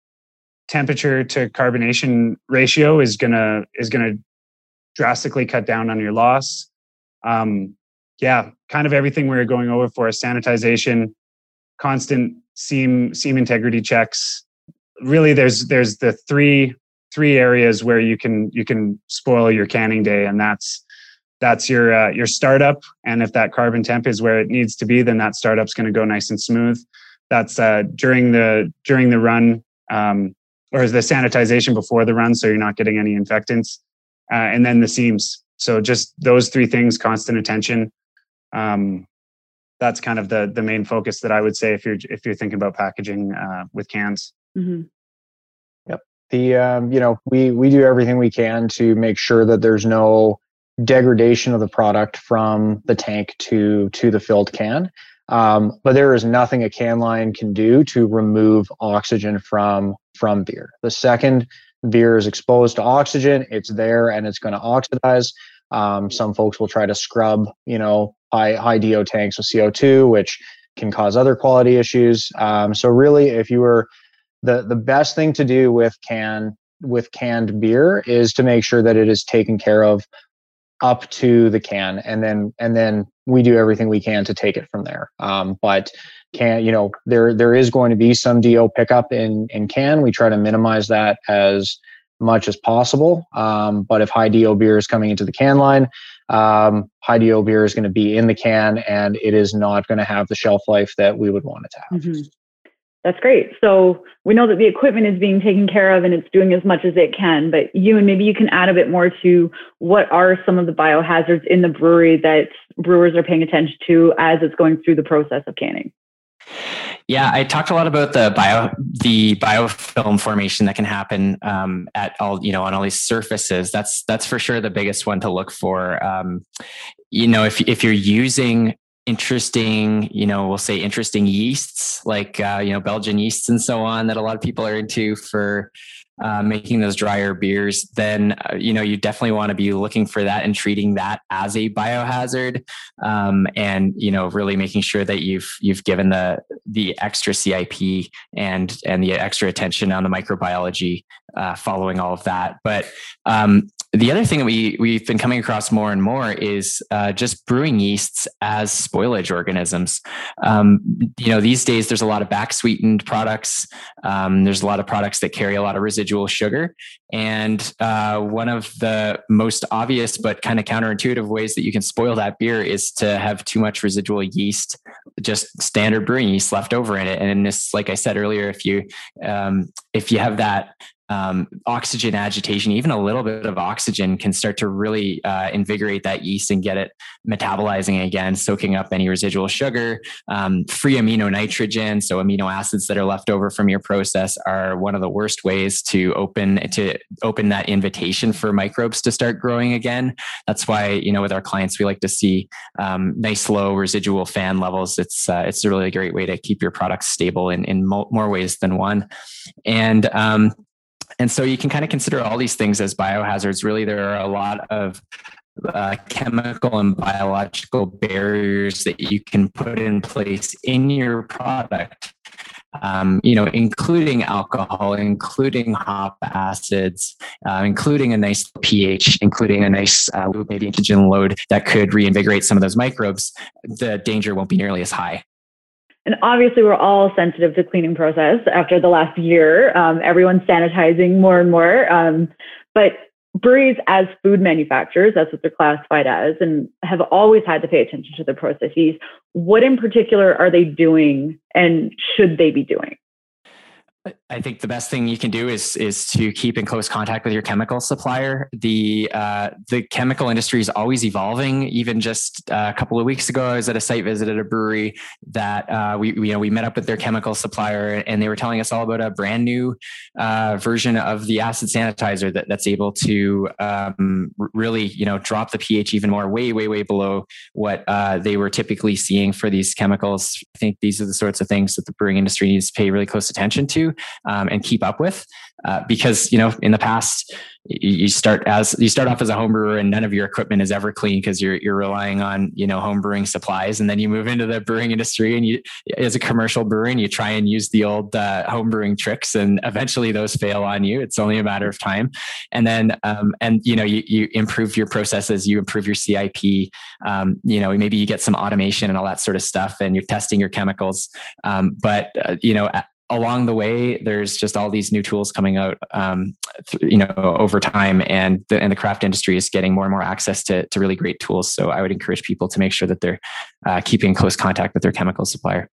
temperature to carbonation ratio is gonna is gonna drastically cut down on your loss. Um, yeah, kind of everything we are going over for sanitization, constant seam seam integrity checks. Really, there's there's the three three areas where you can you can spoil your canning day, and that's that's your uh, your startup. And if that carbon temp is where it needs to be then that startup's going to go nice and smooth. That's uh, during the during the run um, or is the sanitization before the run so you're not getting any infectants uh, and then the seams. So just those three things constant attention um, that's kind of the the main focus that i would say if you're if you're thinking about packaging uh, with cans. Mm-hmm. yep. The um, you know we we do everything we can to make sure that there's no degradation of the product from the tank to to the filled can. Um, but there is nothing a can line can do to remove oxygen from from beer. The second beer is exposed to oxygen, it's there and it's going to oxidize. Um, some folks will try to scrub, you know, high high DO tanks with CO2, which can cause other quality issues. Um, so really, if you were the the best thing to do with can with canned beer is to make sure that it is taken care of up to the can, and then and then we DO everything we can to take it from there. Um, but can you know there there is going to be some do pickup in in can. We try to minimize that as much as possible. Um, but if high DO beer is coming into the can line, um, high DO beer is going to be in the can and it is not going to have the shelf life that we would want it to have. Mm-hmm. That's great. So we know that the equipment is being taken care of and it's doing as much as it can. But Ewan maybe you can add a bit more to what are some of the biohazards in the brewery that brewers are paying attention to as it's going through the process of canning. Yeah, I talked a lot about the bio the biofilm formation that can happen um, at all you know on all these surfaces. That's that's for sure the biggest one to look for. Um, you know, if if you're using interesting, you know, we'll say interesting yeasts like uh, you know Belgian yeasts and so on that a lot of people are into for uh, making those drier beers, then uh, you know you definitely want to be looking for that and treating that as a biohazard, um, and you know really making sure that you've you've given the the extra CIP and and the extra attention on the microbiology uh, following all of that. But um, the other thing that we we've been coming across more and more is uh, just brewing yeasts as spoilage organisms. Um, you know, these days there's a lot of back sweetened products. Um, there's a lot of products that carry a lot of residual sugar, and uh, one of the most obvious but kind of counterintuitive ways that you can spoil that beer is to have too much residual yeast, just standard brewing yeast left over in it. And this, like I said earlier, if you um, if you have that um, oxygen agitation, even a little bit of oxygen can start to really uh, invigorate that yeast and get it metabolizing again, soaking up any residual sugar. Um, free amino nitrogen, so amino acids that are left over from your process, are one of the worst ways to open to open that invitation for microbes to start growing again. That's why you know with our clients we like to see um, nice low residual FAN levels. It's uh, it's a really great way to keep your products stable in in more ways than one, and um, and so you can kind of consider all these things as biohazards. Really, there are a lot of uh, chemical and biological barriers that you can put in place in your product. Um, you know, including alcohol, including hop acids, uh, including a nice pH, including a nice uh, maybe antigen load that could reinvigorate some of those microbes, the danger won't be nearly as high. And obviously, we're all sensitive to cleaning process after the last year. Um, everyone's sanitizing more and more. Um, but breweries, as food manufacturers, that's what they're classified as, and have always had to pay attention to the processes. What in particular are they doing and should they be doing? I think the best thing you can do is is to keep in close contact with your chemical supplier. The uh, the chemical industry is always evolving. Even just uh, a couple of weeks ago, I was at a site visit at a brewery that uh, we, you know we met up with their chemical supplier, and they were telling us all about a brand new uh, version of the acid sanitizer that, that's able to um, really you know drop the pH even more, way way way below what uh, they were typically seeing for these chemicals. I think these are the sorts of things that the brewing industry needs to pay really close attention to um, and keep up with. Uh, because you know in the past you start as you start off as a home brewer and none of your equipment is ever clean because you're you're relying on you know home brewing supplies and then you move into the brewing industry and you as a commercial brewer and you try and use the old uh, home brewing tricks and eventually those fail on you it's only a matter of time and then um, and you know you, you improve your processes you improve your cip um, you know maybe you get some automation and all that sort of stuff and you're testing your chemicals um, but uh, you know along the way, there's just all these new tools coming out, um, you know, over time, and the, and the craft industry is getting more and more access to to really great tools. So I would encourage people to make sure that they're uh, keeping close contact with their chemical supplier.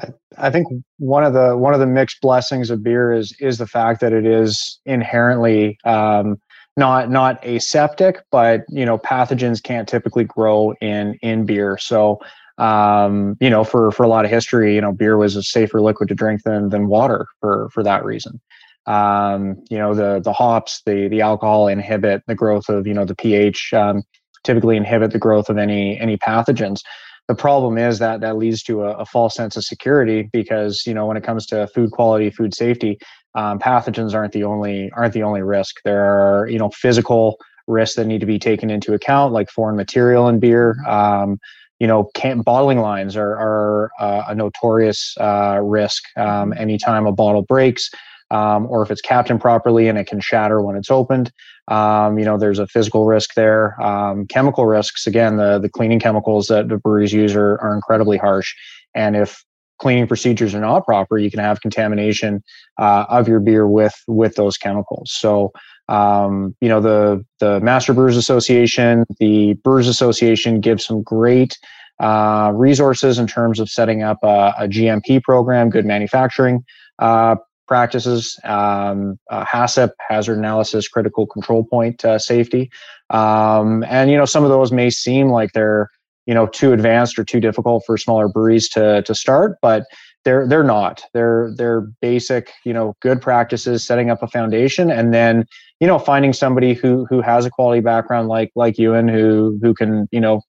I, I think one of the one of the mixed blessings of beer is is the fact that it is inherently um, not not aseptic, but you know pathogens can't typically grow in in beer. So um, you know, for for a lot of history, you know, beer was a safer liquid to drink than than water for for that reason. Um, you know, the the hops, the the alcohol inhibit the growth of you know the pH, um, typically inhibit the growth of any any pathogens. The problem is that that leads to a, a false sense of security because you know when it comes to food quality, food safety, um, pathogens aren't the only aren't the only risk. There are you know physical risks that need to be taken into account, like foreign material in beer. Um, you know, can't bottling lines are, are uh, a notorious uh, risk. Um, anytime a bottle breaks, um, or if it's capped improperly and it can shatter when it's opened. Um, you know, there's a physical risk there. Um, chemical risks, again, the, the cleaning chemicals that the breweries use are, are incredibly harsh. And if cleaning procedures are not proper, you can have contamination uh, of your beer with with those chemicals. So, um, you know, the the Master Brewers Association, the Brewers Association gives some great uh, resources in terms of setting up a, a GMP program, good manufacturing uh, practices, um, uh, HACCP, hazard analysis, critical control point uh, safety. Um, and, you know, some of those may seem like they're, you know, too advanced or too difficult for smaller breweries to, to start, but they're, they're not, they're, they're basic, you know, good practices, setting up a foundation and then, you know, finding somebody who, who has a quality background like, like Ewan who, who can, you know,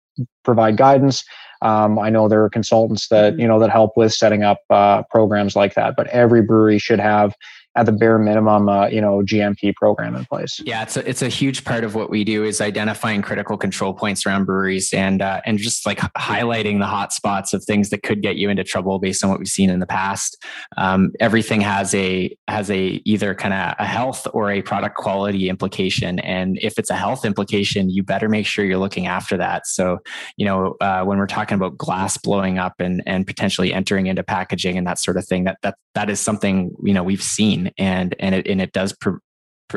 provide guidance um, I know there are consultants that mm-hmm. you know that help with setting up uh, programs like that, but every brewery should have at the bare minimum, uh, you know, GMP program in place. Yeah, it's a, it's a huge part of what we do is identifying critical control points around breweries and uh, and just like highlighting the hot spots of things that could get you into trouble based on what we've seen in the past. Um, everything has a has a either kind of a health or a product quality implication, and if it's a health implication, you better make sure you're looking after that. So, you know, uh, when we're talking about glass blowing up and and potentially entering into packaging and that sort of thing, that that that is something you know we've seen and and it and it does pr-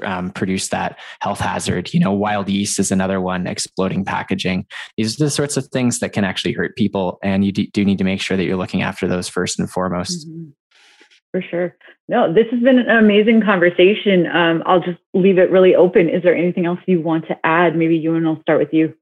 um, produce that health hazard. You know, wild yeast is another one. Exploding packaging. These are the sorts of things that can actually hurt people, and you do, need to make sure that you're looking after those first and foremost. Mm-hmm. For sure. No, this has been an amazing conversation. Um, I'll just leave it really open. Is there anything else you want to add? Maybe Ewan I'll start with you.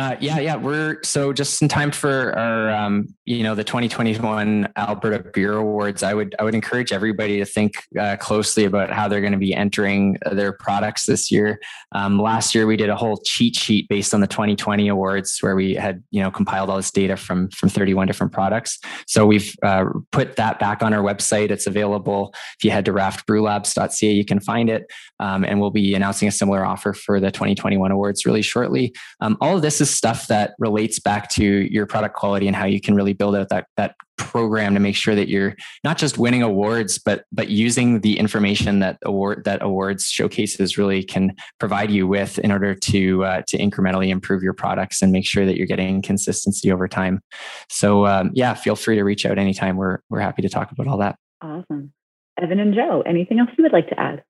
Uh, yeah, yeah, we're so just in time for our, um, you know, the 2021 Alberta Beer Awards. I would, I would encourage everybody to think uh, closely about how they're going to be entering their products this year. Um, last year, we did a whole cheat sheet based on the 2020 awards, where we had, you know, compiled all this data from from 31 different products. So we've uh, put that back on our website. It's available. If you head to raftbrewlabs.ca, you can find it, um, and we'll be announcing a similar offer for the 2021 awards really shortly. Um, all of this is stuff that relates back to your product quality and how you can really build out that that program to make sure that you're not just winning awards but but using the information that award that awards showcases really can provide you with in order to uh, to incrementally improve your products and make sure that you're getting consistency over time. So um, yeah feel free to reach out anytime. We're we're happy to talk about all that. Awesome. Evan and joe anything else you would like to add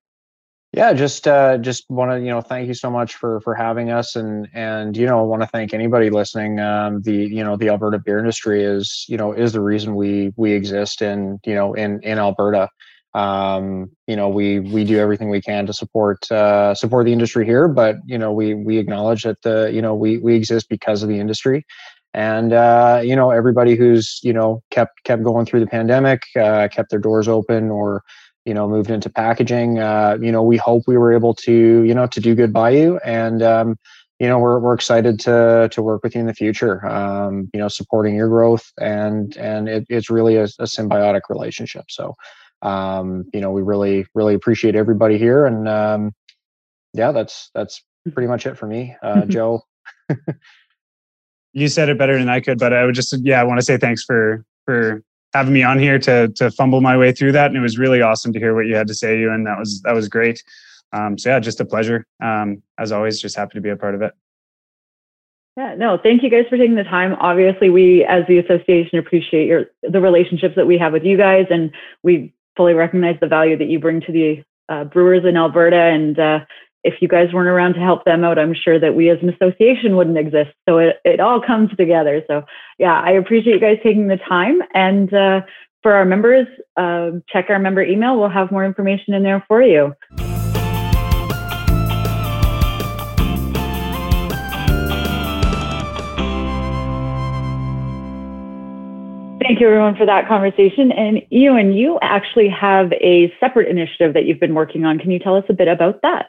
yeah, just uh, just want to you know thank you so much for for having us, and and you know want to thank anybody listening. Um, the you know the Alberta beer industry is you know is the reason we we exist in you know in in Alberta. Um, you know we we do everything we can to support uh, support the industry here, but you know we we acknowledge that the you know we we exist because of the industry, and uh, you know everybody who's you know kept kept going through the pandemic, uh, kept their doors open, or you know moved into packaging uh, you know we hope we were able to you know to do good by you. And um, you know we're, we're excited to to work with you in the future um, you know supporting your growth and and it, it's really a, a, symbiotic relationship. So um, you know we really really appreciate everybody here. And um, yeah that's that's pretty much it for me uh, joe. You said it better than i could but i would just yeah i want to say thanks for for having me on here to to fumble my way through that. And it was really awesome to hear what you had to say, Ewan that was that was great. Um, so yeah, just a pleasure. Um, as always, just happy to be a part of it. Yeah, no, thank you guys for taking the time. Obviously, we as the association appreciate your the relationships that we have with you guys, and we fully recognize the value that you bring to the uh, brewers in Alberta. And uh, if you guys weren't around to help them out, I'm sure that we as an association wouldn't exist. So it, it all comes together. So yeah, I appreciate you guys taking the time. And uh, for our members, uh, check our member email. We'll have more information in there for you. Thank you, everyone, for that conversation. And Ewan, you actually have a separate initiative that you've been working on. Can you tell us a bit about that?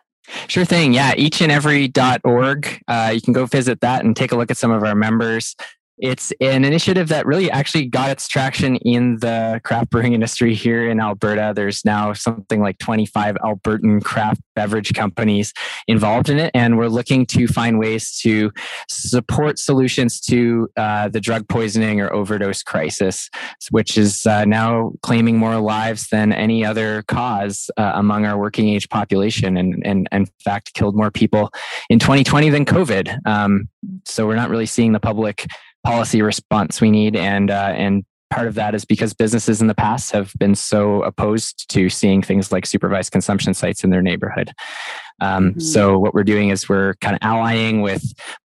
Sure thing. Yeah, each and every.org. Uh, you can go visit that and take a look at some of our members. It's an initiative that really actually got its traction in the craft brewing industry here in Alberta. There's now something like 25 Albertan craft beverage companies involved in it, and we're looking to find ways to support solutions to uh, the drug poisoning or overdose crisis, which is uh, now claiming more lives than any other cause uh, among our working age population, and, and, and, in fact killed more people in 2020 than COVID. Um, so we're not really seeing the public policy response we need, and uh, and part of that is because businesses in the past have been so opposed to seeing things like supervised consumption sites in their neighborhood. Um, mm-hmm. So what we're doing is we're kind of allying with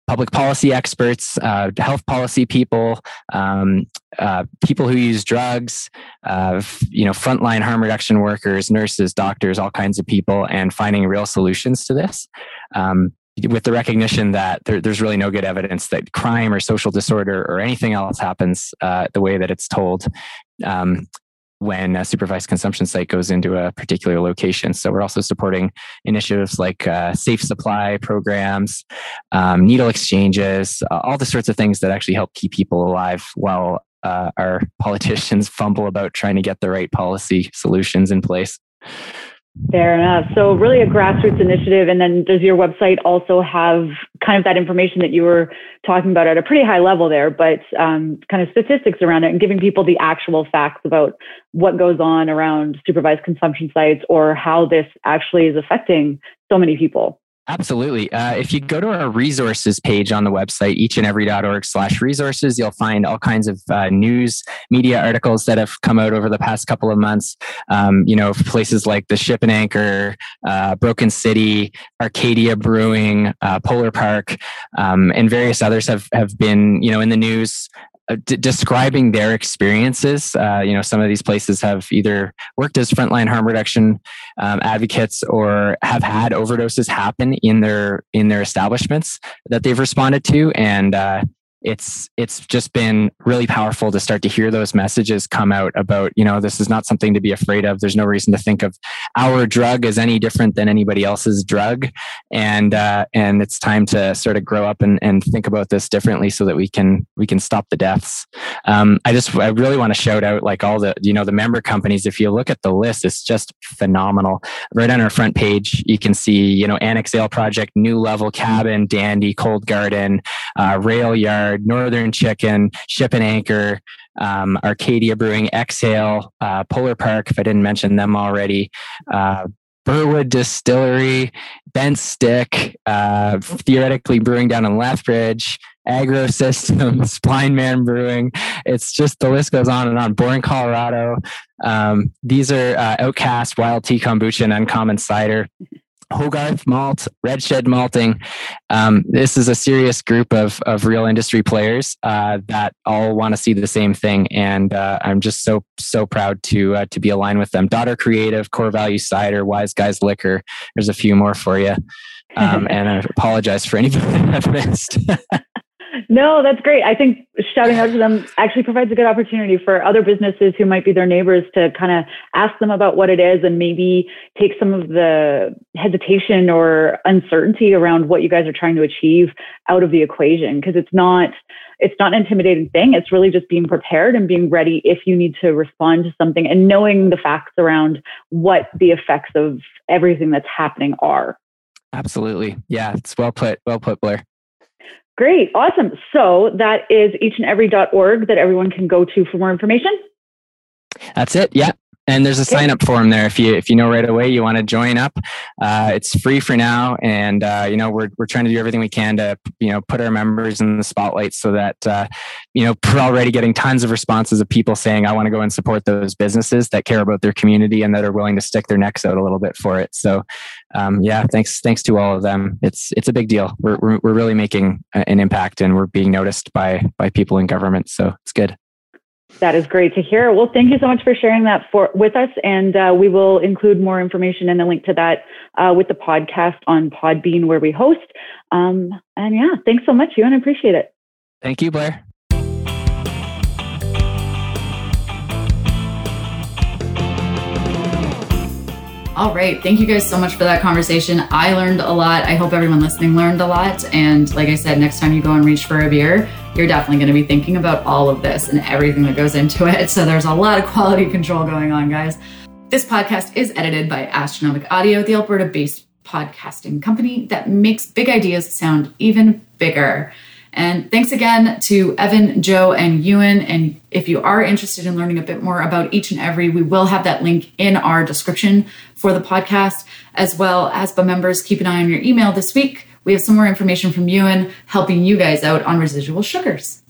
public policy experts, uh, health policy people, um, uh, people who use drugs, uh, you know, frontline harm reduction workers, nurses, doctors, all kinds of people, and finding real solutions to this. Um, with the recognition that there, there's really no good evidence that crime or social disorder or anything else happens uh, the way that it's told um, when a supervised consumption site goes into a particular location. So we're also supporting initiatives like uh, safe supply programs, um, needle exchanges, uh, all the sorts of things that actually help keep people alive while uh, our politicians fumble about trying to get the right policy solutions in place. Fair enough. So, really, a grassroots initiative. And then, does your website also have kind of that information that you were talking about at a pretty high level there, but um, kind of statistics around it and giving people the actual facts about what goes on around supervised consumption sites or how this actually is affecting so many people? Absolutely. Uh, if you go to our resources page on the website, eachandevery.org slash resources, you'll find all kinds of uh, news media articles that have come out over the past couple of months. Um, you know, places like the Ship and Anchor, uh, Broken City, Arcadia Brewing, uh, Polar Park, um, and various others have, have been, you know, in the news d- describing their experiences. Uh, you know, some of these places have either worked as frontline harm reduction um, advocates or have had overdoses happen in their in their establishments that they've responded to, and uh, it's it's just been really powerful to start to hear those messages come out about you know this is not something to be afraid of. There's no reason to think of our drug as any different than anybody else's drug. And uh, and it's time to sort of grow up and, and think about this differently so that we can we can stop the deaths. Um, i just i really want to shout out like all the you know the member companies. If you look at the list it's just phenomenal. Right on our front page you can see you know annex ale project new level cabin dandy cold garden uh, rail yard Northern Chicken, Ship and Anchor, um, Arcadia Brewing, Exhale, uh, Polar Park, if I didn't mention them already, uh, Burwood Distillery, Bent Stick, uh, theoretically brewing down in Lethbridge, Agro Systems, Blind Man Brewing. It's just the list goes on and on. Boring, Colorado. Um, these are uh, Outcast, Wild Tea Kombucha, and Uncommon Cider. Hogarth Malt, Red Shed Malting. Um, this is a serious group of, of real industry players uh, that all want to see the same thing, and uh, I'm just so so proud to uh, to be aligned with them. Daughter Creative, Core Value Cider, Wise Guys Liquor. There's a few more for you, um, and I apologize for anybody I've missed. No, that's great. I think shouting out to them actually provides a good opportunity for other businesses who might be their neighbors to kind of ask them about what it is and maybe take some of the hesitation or uncertainty around what you guys are trying to achieve out of the equation because it's not it's not an intimidating thing. It's really just being prepared and being ready if you need to respond to something and knowing the facts around what the effects of everything that's happening are. Absolutely. Yeah, it's well put. Well put, Blair. Great. Awesome. So that is eachandevery.org that everyone can go to for more information. That's it. Yeah. And there's a sign up form there if you if you know right away you want to join up. Uh, it's free for now, and uh, you know we're we're trying to do everything we can to you know put our members in the spotlight so that uh, you know we're already getting tons of responses of people saying I want to go and support those businesses that care about their community and that are willing to stick their necks out a little bit for it. So um, yeah, thanks thanks to all of them. It's it's a big deal. We're we're, we're really making an impact and we're being noticed by by people in government. So it's good. That is great to hear. Well, thank you so much for sharing that for with us, and uh, we will include more information and a link to that uh, with the podcast on Podbean where we host. Um, and yeah, thanks so much, Ewan I appreciate it. Thank you, Blair. All right. Thank you guys so much for that conversation. I learned a lot. I hope everyone listening learned a lot. And like I said, next time you go and reach for a beer, you're definitely going to be thinking about all of this and everything that goes into it. So there's a lot of quality control going on, guys. This podcast is edited by Astronomic Audio, the Alberta based podcasting company that makes big ideas sound even bigger. And thanks again to Evan, Joe, and Ewan. And if you are interested in learning a bit more about each and every, we will have that link in our description for the podcast, as well as by members. Keep an eye on your email this week we have some more information from Ewan helping you guys out on residual sugars.